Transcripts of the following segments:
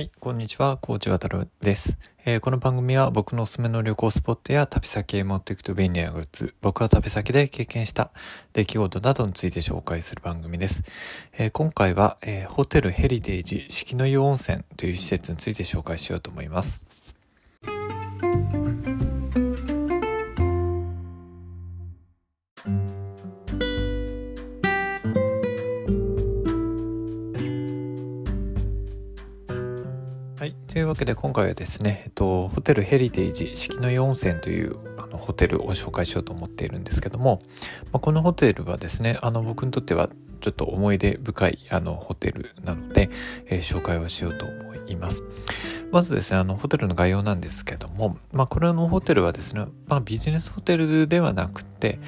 はい、こんにちは、コーチ渡です、えー、この番組は僕のおすすめの旅行スポットや旅先へ持っていくと便利なグッズ、僕は旅先で経験した出来事などについて紹介する番組です。えー、今回は、えー、ホテルヘリテージ四季の湯温泉という施設について紹介しようと思います。というわけで今回はですね、えっと、ホテルヘリテージ四季の湯温泉というあのホテルを紹介しようと思っているんですけども、まあ、このホテルはですねあの僕にとってはちょっと思い出深いあのホテルなので、えー、紹介をしようと思います。まずですね、あのホテルの概要なんですけども、まあ、これのホテルはですね、まあ、ビジネスホテルではなくて、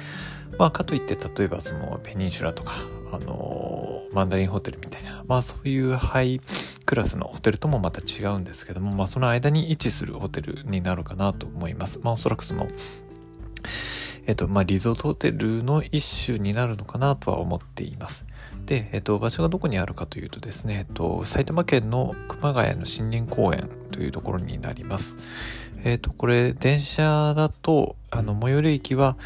まあ、かといって例えばそのペニンシュラとか、あのー、マンダリンホテルみたいな、まあそういうハイクラスのホテルともまた違うんですけども、まあその間に位置するホテルになるかなと思います。まあおそらくその、えっと、まあリゾートホテルの一種になるのかなとは思っています。で、えっと、場所がどこにあるかというとですね、えっと、埼玉県の熊谷の森林公園というところになります。えっと、これ、電車だと、あの、最寄り駅は、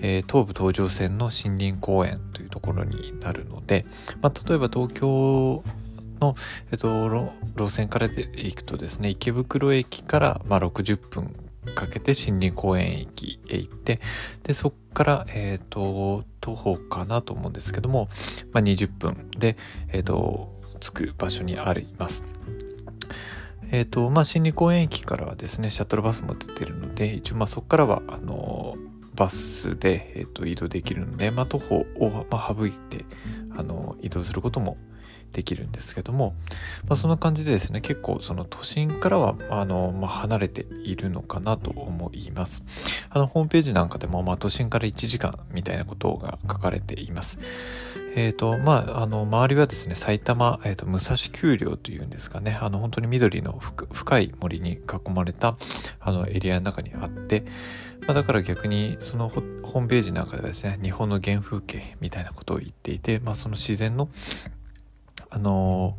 えー、東武東上線の森林公園というところになるので、まあ、例えば東京の、えっと、路線からで行くとですね、池袋駅から、まあ、60分かけて森林公園駅へ行って、で、そこから、えっ、ー、と、徒歩かなと思うんですけども、まあ、20分で、えっ、ー、と、着く場所にあります。え、ー、と、まあ、森林公園駅からはですね、シャトルバスも出てるので、一応、まあ、そこからは、あの、バスで、えーと、移動できるので、まあ、徒歩を、まあ、省いてあの移動することもできるんですけども、まあ、そんな感じでですね結構その都心からはあの、まあ、離れているのかなと思います。あのホームページなんかでも、まあ、都心から1時間みたいなことが書かれています。えっ、ー、とまああの周りはですね埼玉、えーと、武蔵丘陵というんですかね。あの本当に緑の深い森に囲まれたあのエリアの中にあってまあ、だから逆にそのホームページなんかではですね日本の原風景みたいなことを言っていて、まあ、その自然のあの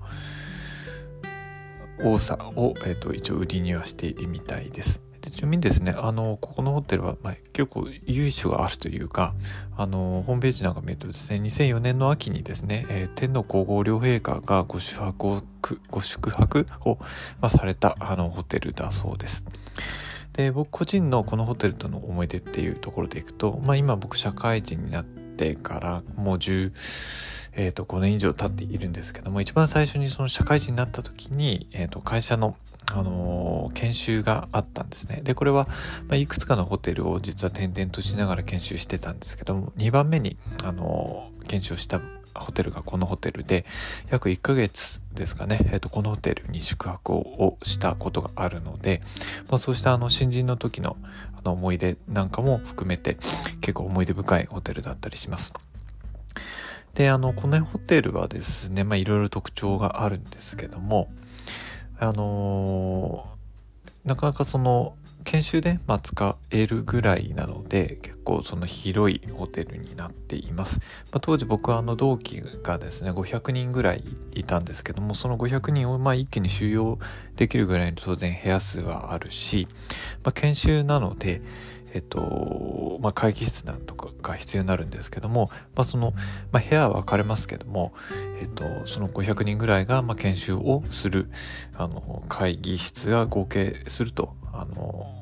ー、多さを、えーと、一応売りにはしているみたいです。でちなみにですね、あの、ここのホテルは、まあ、結構由緒があるというか、あの、ホームページなんか見るとですね、2004年の秋にですね、えー、天皇皇后両陛下がご宿泊を、ご宿泊を、まあ、された、あの、ホテルだそうです。で、僕個人のこのホテルとの思い出っていうところでいくと、まあ、今僕社会人になってからもう10、えっ、ー、と、5年以上経っているんですけども、一番最初にその社会人になった時に、えっ、ー、と、会社の、あのー、研修があったんですね。で、これは、まあ、いくつかのホテルを実は転々としながら研修してたんですけども、2番目に、あの研修したホテルがこのホテルで、約1ヶ月ですかね、えっ、と、このホテルに宿泊をしたことがあるので、まあ、そうしたあの、新人の時のあの思い出なんかも含めて、結構思い出深いホテルだったりします。で、あの、このホテルはですね、まあ、いろいろ特徴があるんですけども、あのー、なかなかその、研修で、まあ、使えるぐらいなので、結構その広いホテルになっています。まあ、当時僕はあの同期がですね、500人ぐらいいたんですけども、その500人をまあ一気に収容できるぐらいの当然部屋数はあるし、まあ、研修なので、えっと、まあ、会議室なんとかが必要になるんですけども、まあ、その、まあ、部屋は分かれますけども、えっと、その500人ぐらいが、ま、研修をする、あの、会議室が合計すると、あの、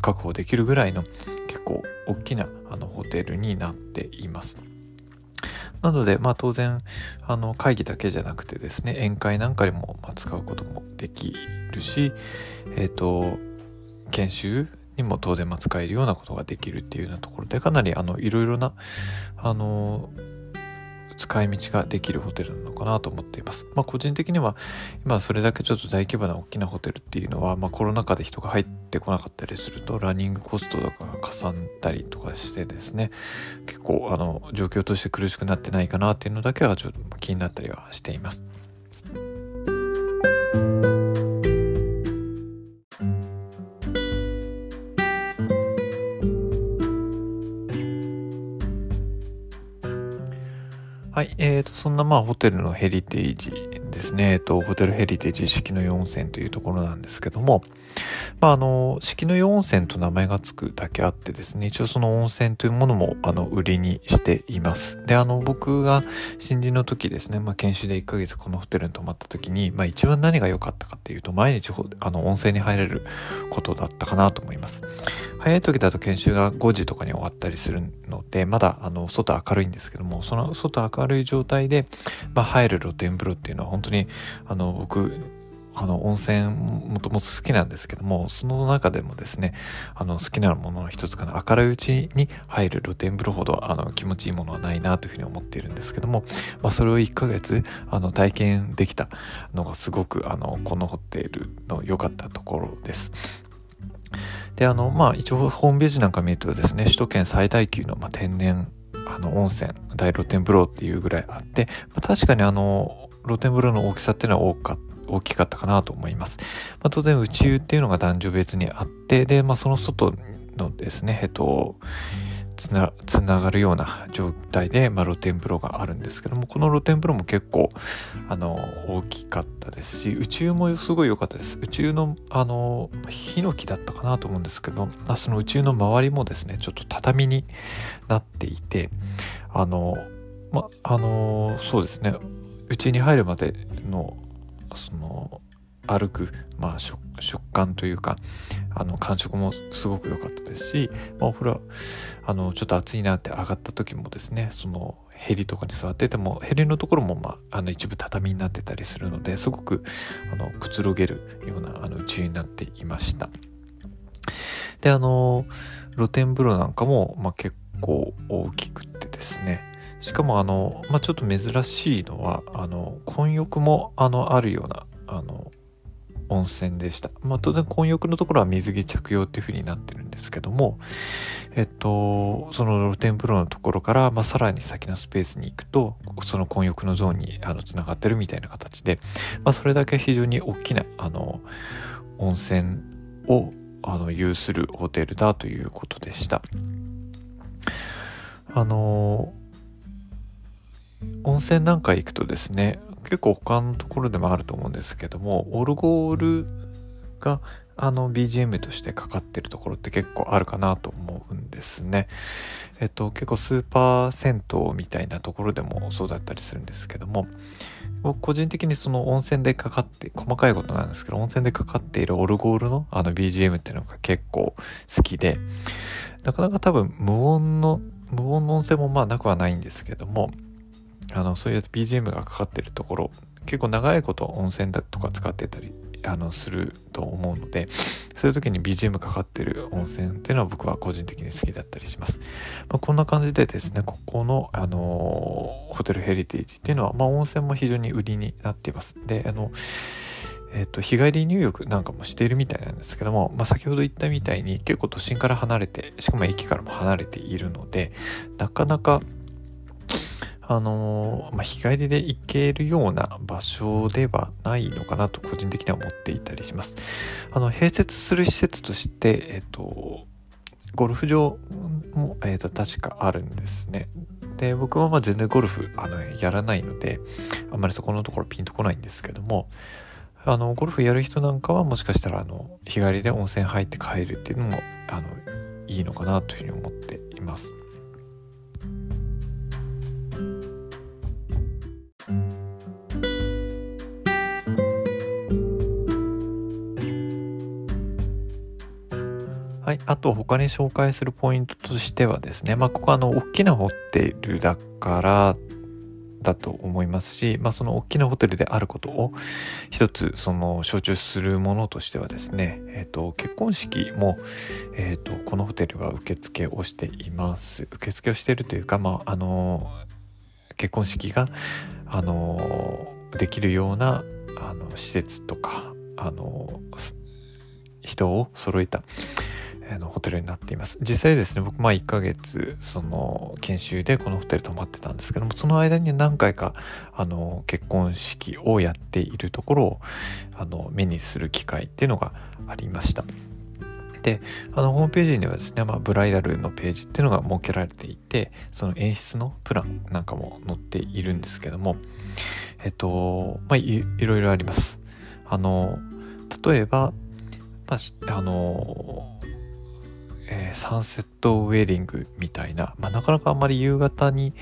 確保できるぐらいの結構大きなあのホテルになっています。なので、まあ当然、あの会議だけじゃなくてですね、宴会なんかにも使うこともできるし、えっ、ー、と、研修にも当然使えるようなことができるっていうようなところで、かなりあの、いろいろな、あの、使い道ができるホテルなのかなと思っています。まあ個人的には今それだけちょっと大規模な大きなホテルっていうのは、まあコロナ禍で人が入ってこなかったりするとランニングコストとかがかさんだりとかしてですね、結構あの状況として苦しくなってないかなっていうのだけはちょっと気になったりはしています。そんなまあホテルのヘリテージですね、えっと、ホテルヘリテージ式の4選というところなんですけども、まあ、あの、式の湯温泉と名前が付くだけあってですね、一応その温泉というものも、あの、売りにしています。で、あの、僕が新人の時ですね、まあ、研修で1ヶ月このホテルに泊まった時に、まあ、一番何が良かったかっていうと、毎日、あの、温泉に入れることだったかなと思います。早い時だと研修が5時とかに終わったりするので、まだ、あの、外明るいんですけども、その外明るい状態で、まあ、入る露天風呂っていうのは本当に、あの、僕、あの、温泉もともと好きなんですけども、その中でもですね、あの、好きなものの一つかな、明るいうちに入る露天風呂ほど、あの、気持ちいいものはないなというふうに思っているんですけども、まあ、それを1ヶ月、あの、体験できたのがすごく、あの、このホテルの良かったところです。で、あの、まあ、一応ホームページなんか見るとですね、首都圏最大級の、まあ、天然あの温泉大露天風呂っていうぐらいあって、まあ、確かにあの露天風呂の大きさっていうのは多かっ大きかったかなと思います。まあ、当然宇宙っていうのが男女別にあってで、まあ、その外のですねえっとつな、つながるような状態で、まあ、露天風呂があるんですけども、この露天風呂も結構、あの、大きかったですし、宇宙もすごい良かったです。宇宙の、あの、ヒノキだったかなと思うんですけど、まあ、その宇宙の周りもですね、ちょっと畳になっていて、あの、ま、あの、そうですね、うちに入るまでの、その、歩く、まあ、食感というかあの感触もすごく良かったですし、まあ、お風呂あのちょっと暑いなって上がった時もですねそのヘリとかに座っててもヘリのところも、まあ、あの一部畳になってたりするのですごくあのくつろげるようなあの宇宙になっていました。であの露天風呂なんかも、まあ、結構大きくてですねしかもあの、まあ、ちょっと珍しいのはあの混浴もあのあるようなあの温泉でした。まあ当然混浴のところは水着着用っていう風になってるんですけども、えっと、その露天風呂のところから、まあさらに先のスペースに行くと、その混浴のゾーンにあの繋がってるみたいな形で、まあそれだけ非常に大きな、あの、温泉をあの有するホテルだということでした。あの温泉なんか行くとですね結構他のところでもあると思うんですけどもオルゴールがあの BGM としてかかってるところって結構あるかなと思うんですね。えっと結構スーパー銭湯みたいなところでもそうだったりするんですけども僕個人的にその温泉でかかって細かいことなんですけど温泉でかかっているオルゴールのあの BGM っていうのが結構好きでなかなか多分無音の無音の温泉もまあなくはないんですけどもあのそういう BGM がかかってるところ結構長いこと温泉だとか使ってたりあのすると思うのでそういう時に BGM かかってる温泉っていうのは僕は個人的に好きだったりします、まあ、こんな感じでですねここの、あのホテルヘリテージっていうのは、まあ、温泉も非常に売りになっています。であのえっ、と、日帰り入浴なんかもしているみたいなんですけども、まあ、先ほど言ったみたいに結構都心から離れて、しかも駅からも離れているので、なかなかあのまあ、日帰りで行けるような場所ではないのかなと個人的には思っていたりします。あの、併設する施設として、えっ、と、ゴルフ場も、えっ、と、確かあるんですね。で、僕はま全然ゴルフ、あの、やらないので、あんまりそこのところピンとこないんですけども、あの、ゴルフやる人なんかはもしかしたら、あの、日帰りで温泉入って帰るっていうのも、あの、いいのかなというふうに思っています。あと他に紹介するポイントとしてはですね、まあ、ここあの、大きなホテルだからだと思いますし、まあ、その大きなホテルであることを一つその象徴するものとしてはですね、え、ー、と、結婚式も、えっ、ー、と、このホテルは受付をしています。受付をしているというか、まあ、あの、結婚式が、あの、できるような、あの、施設とか、あの、人を揃えた、あのホテルになっています。実際ですね、僕まあ1ヶ月その研修でこのホテル泊まってたんですけども、その間に何回かあの結婚式をやっているところをあの目にする機会っていうのがありました。で、あのホームページにはですね、まあ、ブライダルのページっていうのが設けられていて、その演出のプランなんかも載っているんですけども、えっと、まあい、ろいろあります。あの、例えば、まあ、あの、ー、サンセットウェディングみたいな、まあ、なかなかあんまり夕方に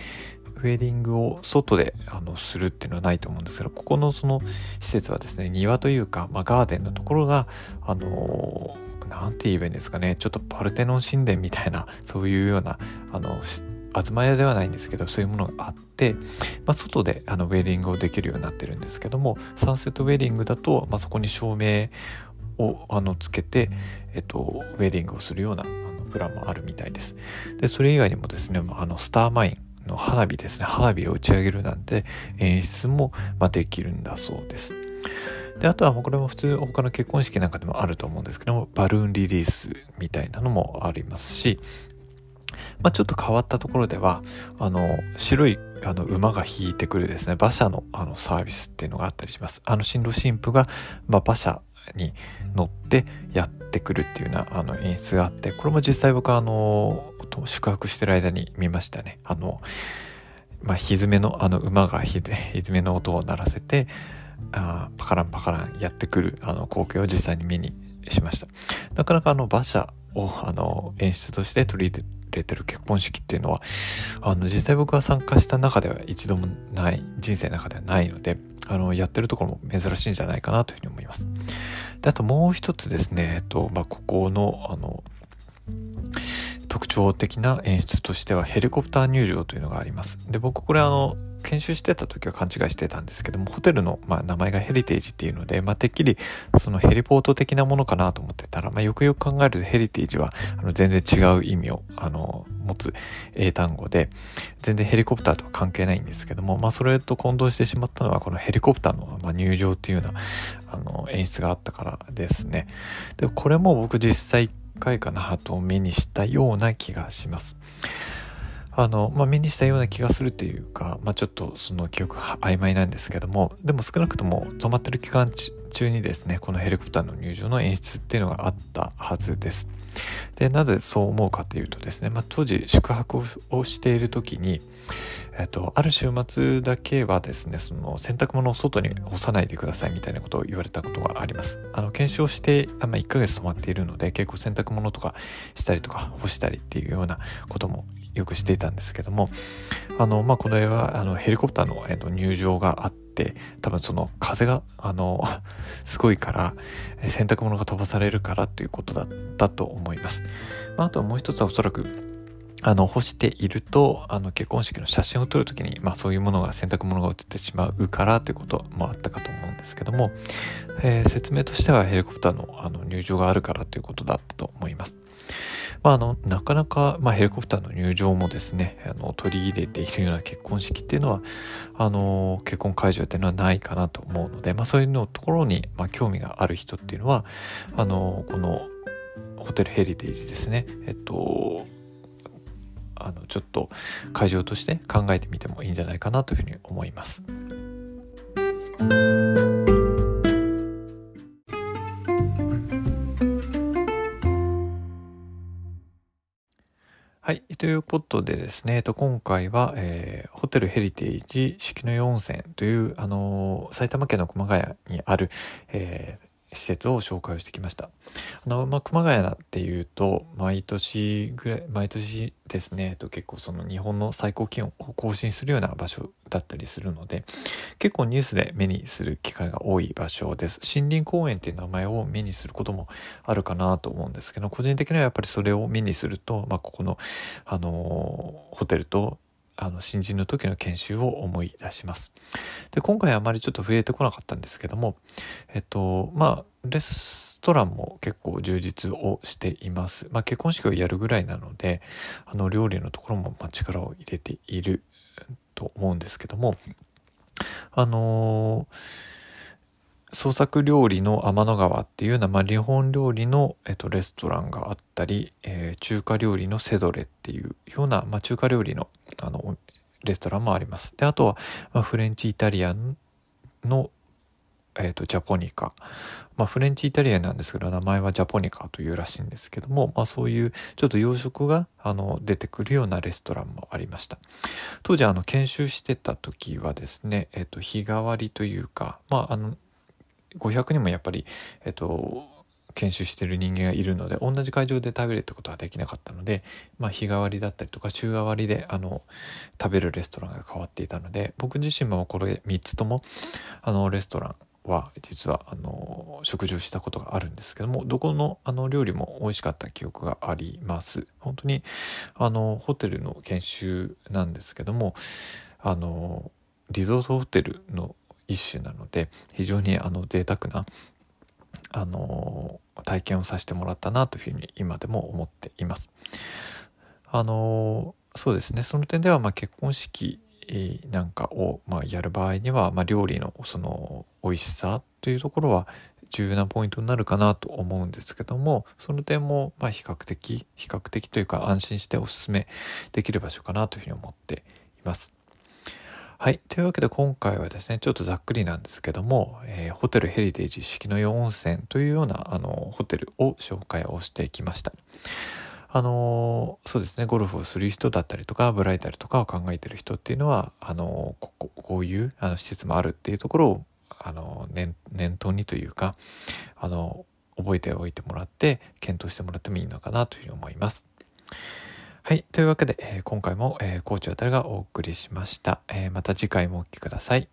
ウェディングを外であのするっていうのはないと思うんですがここのその施設はですね庭というか、まあ、ガーデンのところがあの何て言えばいいんですかねちょっとパルテノン神殿みたいなそういうようなあの東屋ではないんですけどそういうものがあって、まあ、外であのウェディングをできるようになってるんですけどもサンセットウェディングだと、まあ、そこに照明をあのつけて、えっと、ウェディングをするようなプランもあるみたいです。でそれ以外にもですねあのスターマインの花火ですね花火を打ち上げるなんて演出も、ま、できるんだそうです。であとはもうこれも普通他の結婚式なんかでもあると思うんですけどもバルーンリリースみたいなのもありますしまあ、ちょっと変わったところではあの白いあの馬が引いてくるですね馬車のあのサービスっていうのがあったりしますあの新郎新婦が、まあ、馬車に乗ってやってくるっていうようなあの演出があってこれも実際僕はあの宿泊してる間に見ましたねあのまあ、ひのあの馬がひず めの音を鳴らせてあパカランパカランやってくるあの光景を実際に目にしましたなかなかあの馬車をあの演出として取り入れてる結婚式っていうのはあの実際僕が参加した中では一度もない人生の中ではないのであのやってるところも珍しいんじゃないかなというふうに思います。であともう一つですね、えっとまあ、ここのあの特徴的な演出としてはヘリコプター入場というのがあります。で僕これあの研修してた時は勘違いしてたんですけどもホテルの、まあ、名前がヘリテージっていうので、まあ、てっきりそのヘリポート的なものかなと思ってたら、まあ、よくよく考えるとヘリテージはあの全然違う意味をあの持つ英単語で全然ヘリコプターとは関係ないんですけども、まあ、それと混同してしまったのはこのヘリコプターの、ま入場っていうようなあの演出があったからですねでこれも僕実際1回かなと目にしたような気がします。あの、まあ、目にしたような気がするというか、まあ、ちょっとその記憶曖昧なんですけども、でも少なくとも止まってる期間中にですね、このヘリコプターの入場の演出っていうのがあったはずです。で、なぜそう思うかというとですね、まあ、当時宿泊をしている時に、えっと、ある週末だけはですね、その洗濯物を外に干さないでくださいみたいなことを言われたことがあります。あの、研修をして、まあ、1ヶ月泊まっているので、結構洗濯物とかしたりとか干したりっていうようなこともよくしていたんですけどもあの、まあ、この絵はあのヘリコプターの、えっと、入場があって多分その風があの すごいから洗濯物が飛ばされるからということだったと思います。まあ、あともう一つはおそらくあの干しているとあの結婚式の写真を撮る時に、まあ、そういうものが洗濯物が写ってしまうからということもあったかと思うんですけども、えー、説明としてはヘリコプターのあの入場があるからということだったと思います。まあ、あの、なかなか、まあ、ヘリコプターの入場もですね、あの、取り入れているような結婚式っていうのは、あの、結婚会場っていうのはないかなと思うので、まあ、そういうのところに、まあ、興味がある人っていうのは、あの、この、ホテルヘリテージですね、えっと、あの、ちょっと会場として考えてみてもいいんじゃないかなというふうに思います。はい。ということでですね、えっと、今回は、えー、ホテルヘリテージ四季の湯温泉という、あのー、埼玉県の熊谷にある、えー、施設を紹介をしてきました。あの、まあ、熊谷っていうと、毎年ぐらい、毎年ですね、と結構その日本の最高気温を更新するような場所だったりするので、結構ニュースで目にする機会が多い場所です。森林公園っていう名前を目にすることもあるかなと思うんですけど、個人的にはやっぱりそれを目にすると、まあ、ここの、あのー、ホテルとあの新人の時の研修を思い出します。で今回あまりちょっと増えてこなかったんですけどもえっとまあレストランも結構充実をしています。まあ、結婚式をやるぐらいなのであの料理のところもま力を入れていると思うんですけどもあのー創作料理の天の川っていうような、まあ、日本料理の、えっと、レストランがあったり、えー、中華料理のセドレっていうような、まあ、中華料理のあのレストランもあります。であとは、まあ、フレンチイタリアンのえっ、ー、と、ジャポニカ。まあ、フレンチイタリアンなんですけど、名前はジャポニカというらしいんですけども、まあ、そういうちょっと洋食が、あの、出てくるようなレストランもありました。当時、あの、研修してた時はですね、えっ、ー、と、日替わりというか、まあ、あの、500人もやっぱり、えっ、ー、と、研修してる人間がいるので同じ会場で食べるってことはできなかったので、まあ、日替わりだったりとか週替わりであの食べるレストランが変わっていたので僕自身もこれ3つともあのレストランは実はあの食事をしたことがあるんですけどもどこのあの料理も美味しかった記憶があります。本当にあのホテルの研修なんですけどもあのリゾートホテルの一種なので非常にあの贅沢なあの体験をさせてもらったなというふうに今でも思っています。あのそうですねその点ではま結婚式なんかをまやる場合には、ま、料理のその美味しさというところは重要なポイントになるかなと思うんですけどもその点もま比較的比較的というか安心しておすすめできる場所かなというふうに思っています。はい。というわけで今回はですね、ちょっとざっくりなんですけども、えー、ホテルヘリテージ式の湯温泉というような、あの、ホテルを紹介をしてきました。あのそうですね、ゴルフをする人だったりとか、ブライダルとかを考えてる人っていうのは、あのこここういうあの施設もあるっていうところを、あの念念頭にというか、あの覚えておいてもらって、検討してもらってもいいのかなというふうに思います。はい。というわけで、えー、今回も、えー、コーチあたりがお送りしました。えー、また次回もお聴きください。